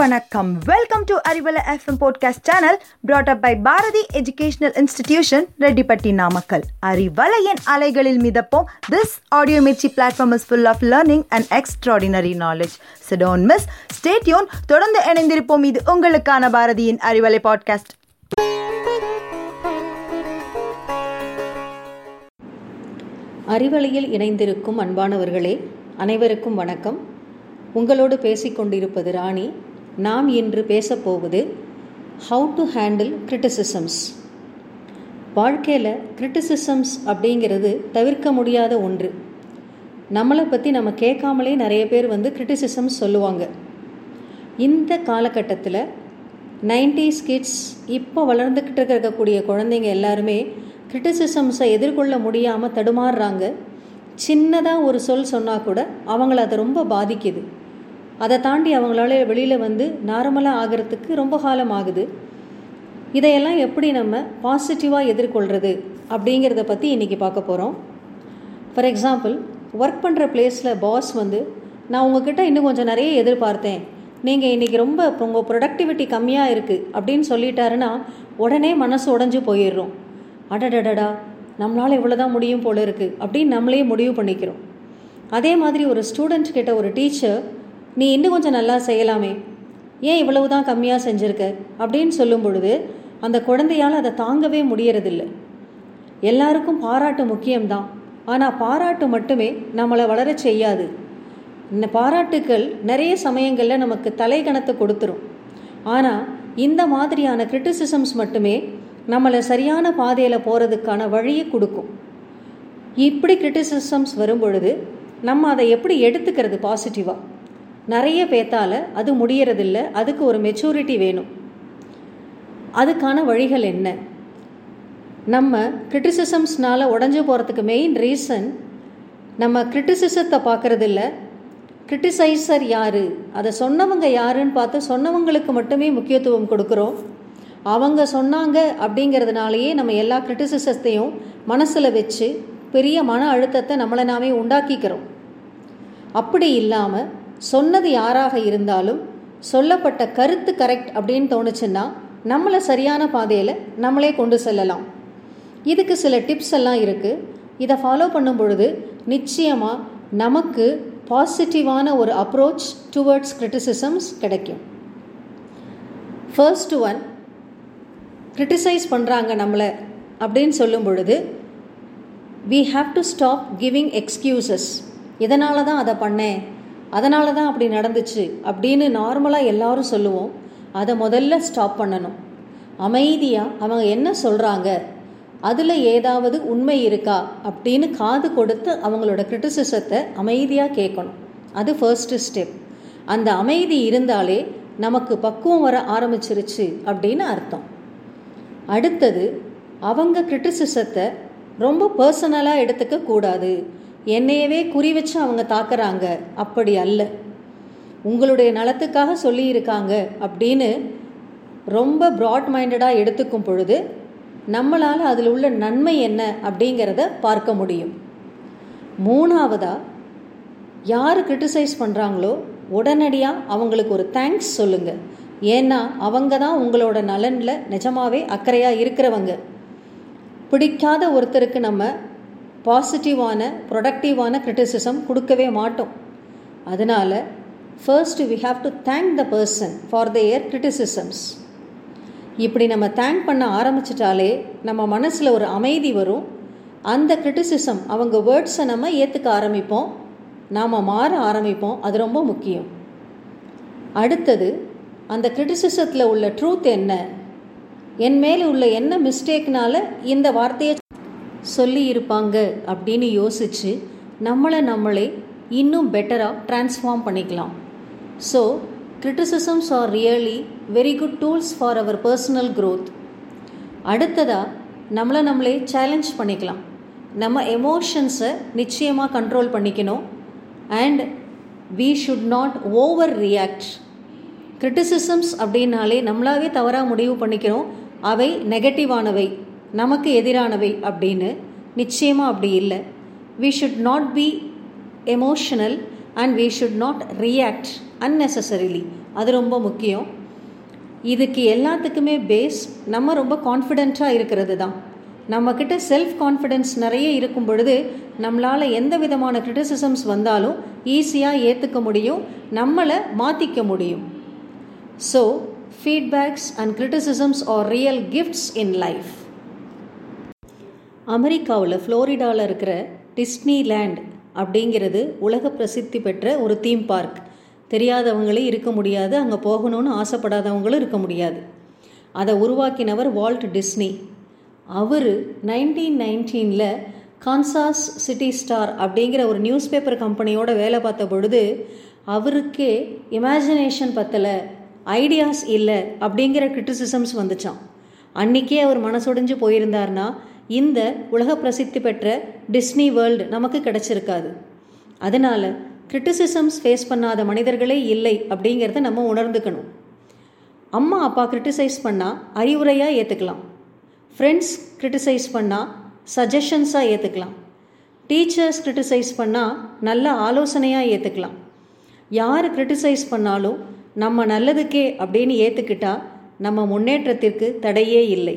வணக்கம். Welcome to Arivalai FM podcast channel brought up by Bharathi educational institution Rettipatti Namakkal அறிவலையின் அலைகளில் மிதப்போம் this audio Mirchi platform is full of learning and extraordinary knowledge so don't miss stay tuned தொடர்ந்து இணைந்திருப்போம். இது உங்களுக்கான பாரதியின் Arivalai podcast அறிவலையில் இணைந்திருக்கும் அன்பானவர்களே அனைவருக்கும் வணக்கம். உங்களோடு பேசிக்கொண்டிருப்பது ராணி. நாம் இன்று பேசப்போவது ஹவு டு ஹேண்டில் கிரிட்டிசிசம்ஸ் வாழ்க்கையில் கிரிட்டிசிசம்ஸ் அப்படிங்கிறது தவிர்க்க முடியாத ஒன்று. நம்மளை பற்றி நம்ம கேட்காமலே நிறைய பேர் வந்து கிரிட்டிசிசம்ஸ் சொல்லுவாங்க. இந்த காலகட்டத்தில் நைன்டிஸ் கிட்ஸ் இப்போ வளர்ந்துக்கிட்டு இருக்கக்கூடிய குழந்தைங்க எல்லாருமே கிரிட்டிசிசம்ஸை எதிர்கொள்ள முடியாமல் தடுமாறுறாங்க. சின்னதாக ஒரு சொல் சொன்னால் கூட அவங்கள அதை ரொம்ப பாதிக்குது. அதை தாண்டி அவங்களால வெளியில் வந்து நார்மலாக ஆகிறதுக்கு ரொம்ப காலம் ஆகுது. இதையெல்லாம் எப்படி நம்ம பாசிட்டிவாக எதிர்கொள்கிறது அப்படிங்கிறத பற்றி இன்றைக்கி பார்க்க போகிறோம் ஃபார் எக்ஸாம்பிள் ஒர்க் பண்ணுற பிளேஸில் பாஸ் வந்து நான் உங்ககிட்ட இன்னும் கொஞ்சம் நிறைய எதிர்பார்த்தேன். நீங்கள் இன்றைக்கி ரொம்ப உங்கள் ப்ரொடக்டிவிட்டி கம்மியாக இருக்குது அப்படின்னு சொல்லிட்டாருன்னா உடனே மனசு உடஞ்சி போயிடுறோம். அடடடடா நம்மளால் இவ்வளோ தான் முடியும் போல இருக்குது அப்படின்னு நம்மளே முடிவு பண்ணிக்கிறோம். அதே மாதிரி ஒரு ஸ்டூடெண்ட் கிட்ட ஒரு டீச்சர் நீ இன்னும் கொஞ்சம் நல்லா செய்யலாமே. ஏன் இவ்வளவு தான் கம்மியாக செஞ்சுருக்க? அப்படின்னு சொல்லும் பொழுது அந்த குழந்தையால் அதை தாங்கவே முடியறதில்லை. எல்லாருக்கும் பாராட்டு முக்கியம்தான். ஆனால் பாராட்டு மட்டுமே நம்மளை வளரச் செய்யாது. இந்த பாராட்டுக்கள் நிறைய சமயங்களில் நமக்கு தலைகணத்தை கொடுத்துரும். ஆனால் இந்த மாதிரியான கிரிட்டிசிசம்ஸ் மட்டுமே நம்மளை சரியான பாதையில் போகிறதுக்கான வழியை கொடுக்கும். இப்படி கிரிட்டிசிசம்ஸ் வரும் பொழுது நம்ம அதை எப்படி எடுத்துக்கிறது பாசிட்டிவாக நிறைய பேத்தால் அது முடியறதில்ல அதுக்கு ஒரு மெச்சூரிட்டி வேணும். அதுக்கான வழிகள் என்ன? நம்ம கிரிட்டிசிசம்ஸ்னால் உடஞ்சி போகிறதுக்கு மெயின் ரீசன் நம்ம கிரிட்டிசிசத்தை பார்க்குறதில்ல. கிரிட்டிசைசர் யார்? அதை சொன்னவங்க யாருன்னு பார்த்து சொன்னவங்களுக்கு மட்டுமே முக்கியத்துவம் கொடுக்குறோம். அவங்க சொன்னாங்க அப்படிங்கிறதுனாலேயே நம்ம எல்லா கிரிட்டிசிசத்தையும் மனசில் வச்சு பெரிய மன அழுத்தத்தை நம்மளை நாமே உண்டாக்கிக்கிறோம். அப்படி இல்லாமல் சொன்னது யாராக இருந்தாலும் சொல்லப்பட்ட கருத்து கரெக்ட் அப்படின்னு தோணுச்சுன்னா நம்மளை சரியான பாதையில் நம்மளே கொண்டு செல்லலாம். இதுக்கு சில டிப்ஸ் எல்லாம் இருக்குது இதை ஃபாலோ பண்ணும் பொழுது நிச்சயமாக நமக்கு பாசிட்டிவான ஒரு அப்ரோச் டுவர்ட்ஸ் கிரிட்டிசிசம்ஸ் கிடைக்கும். ஃபர்ஸ்ட் ஒன் கிரிட்டிசைஸ் பண்ணுறாங்க நம்மளை அப்படின்னு சொல்லும் பொழுது we have to stop giving excuses இதனால தான் அதை பண்ணேன்? அதனால தான் அப்படி நடந்துச்சு அப்படின்னு நார்மலாக எல்லாரும் சொல்லுவோம். அதை முதல்ல ஸ்டாப் பண்ணணும். அமைதியாக அவங்க என்ன சொல்கிறாங்க அதில் ஏதாவது உண்மை இருக்கா? அப்படின்னு காது கொடுத்து அவங்களோட கிரிட்டிசிசத்தை அமைதியாக கேட்கணும். அது ஃபர்ஸ்ட்டு ஸ்டெப் அந்த அமைதி இருந்தாலே நமக்கு பக்குவம் வர ஆரம்பிச்சிருச்சு அப்படின்னு அர்த்தம். அடுத்தது அவங்க கிரிட்டிசிசத்தை ரொம்ப பர்சனலாக எடுத்துக்க கூடாது. என்னையவே குறி வச்சு அவங்க தாக்குறாங்க. அப்படி அல்ல. உங்களுடைய நலத்துக்காக சொல்லியிருக்காங்க அப்படின்னு ரொம்ப ப்ராட் மைண்டடாக எடுத்துக்கும் பொழுது நம்மளால் அதில் உள்ள நன்மை என்ன அப்படிங்கிறத பார்க்க முடியும். மூணாவதாக யார் கிரிட்டிசைஸ் பண்ணுறாங்களோ உடனடியாக அவங்களுக்கு ஒரு தேங்க்ஸ் சொல்லுங்கள் ஏன்னா அவங்க தான் உங்களோட நலனில் நிஜமாகவே அக்கறையாக இருக்கிறவங்க. பிடிக்காத ஒருத்தருக்கு நம்ம பாசிட்டிவான ப்ரொடக்டிவான கிரிட்டிசிசம் கொடுக்கவே மாட்டோம். அதனால் first we have to thank the person for their criticisms இப்படி நம்ம தேங்க் பண்ண ஆரம்பிச்சிட்டாலே நம்ம மனசில் ஒரு அமைதி வரும். அந்த கிரிட்டிசிசம் அவங்க வேர்ட்ஸை நம்ம ஏற்றுக்க ஆரம்பிப்போம். நாம் மாற ஆரம்பிப்போம். அது ரொம்ப முக்கியம். அடுத்தது அந்த கிரிட்டிசிசத்தில் உள்ள ட்ரூத் என்ன? என் மேலே உள்ள என்ன மிஸ்டேக்னால இந்த வார்த்தையை சொல்லியிருப்பாங்க அப்படின்னு யோசித்து நம்மளை நம்மளே இன்னும் பெட்டராக ட்ரான்ஸ்ஃபார்ம் பண்ணிக்கலாம். So criticisms are really very good tools for our personal growth அடுத்ததாக நம்மளை நம்மளே சேலஞ்ச் பண்ணிக்கலாம். நம்ம எமோஷன்ஸை நிச்சயமாக கண்ட்ரோல் பண்ணிக்கணும். And we should not overreact criticisms அப்படின்னாலே நம்மளாவே தவறாக முடிவு பண்ணிக்கிறோம். அவை நெகட்டிவானவை நமக்கு எதிரானவை அப்படின்னு. நிச்சயமாக அப்படி இல்லை. We should not be emotional and we should not react unnecessarily. அது ரொம்ப முக்கியம். இதுக்கு எல்லாத்துக்குமே பேஸ் நம்ம ரொம்ப கான்ஃபிடென்ட்டாக இருக்கிறது தான். நம்மக்கிட்ட செல்ஃப் கான்ஃபிடென்ஸ் நிறைய இருக்கும் பொழுது நம்மளால் எந்த விதமான கிரிட்டிசிசம்ஸ் வந்தாலும் ஈஸியாக ஏற்றுக்க முடியும் நம்மளை மாற்றிக்க முடியும். So feedbacks and criticisms are real gifts in life அமெரிக்காவில் ஃப்ளோரிடாவில் இருக்கிற டிஸ்னி லேண்ட் அப்படிங்கிறது உலக பிரசித்தி பெற்ற ஒரு தீம் பார்க். தெரியாதவங்களே இருக்க முடியாது அங்கே போகணும்னு ஆசைப்படாதவங்களும் இருக்க முடியாது. அதை உருவாக்கினவர் வால்ட் டிஸ்னி. அவர் நைன்டீன் நைன்டீனில் கான்சாஸ் சிட்டி ஸ்டார் அப்படிங்கிற ஒரு நியூஸ் பேப்பர் கம்பெனியோட வேலை பார்த்த பொழுது அவருக்கே இமேஜினேஷன் பற்றலை ஐடியாஸ் இல்லை அப்படிங்கிற கிரிட்டிசிசம்ஸ் வந்துச்சான் அன்றைக்கே அவர் மனசொடிஞ்சு போயிருந்தார்னா இந்த உலக பிரசித்தி பெற்ற டிஸ்னி வேர்ல்டு நமக்கு கிடச்சிருக்காது. அதனால் கிரிட்டிசிசம்ஸ் ஃபேஸ் பண்ணாத மனிதர்களே இல்லை அப்படிங்கிறத நம்ம உணர்ந்துக்கணும். அம்மா அப்பா கிரிட்டிசைஸ் பண்ணால் அறிவுரையாக ஏற்றுக்கலாம் ஃப்ரெண்ட்ஸ் கிரிட்டிசைஸ் பண்ணால் சஜஷன்ஸாக ஏற்றுக்கலாம் டீச்சர்ஸ் கிரிட்டிசைஸ் பண்ணால் நல்ல ஆலோசனையாக ஏற்றுக்கலாம் யார் கிரிட்டிசைஸ் பண்ணாலும் நம்ம நல்லதுக்கே அப்படின்னு ஏற்றுக்கிட்டால் நம்ம முன்னேற்றத்திற்கு தடையே இல்லை.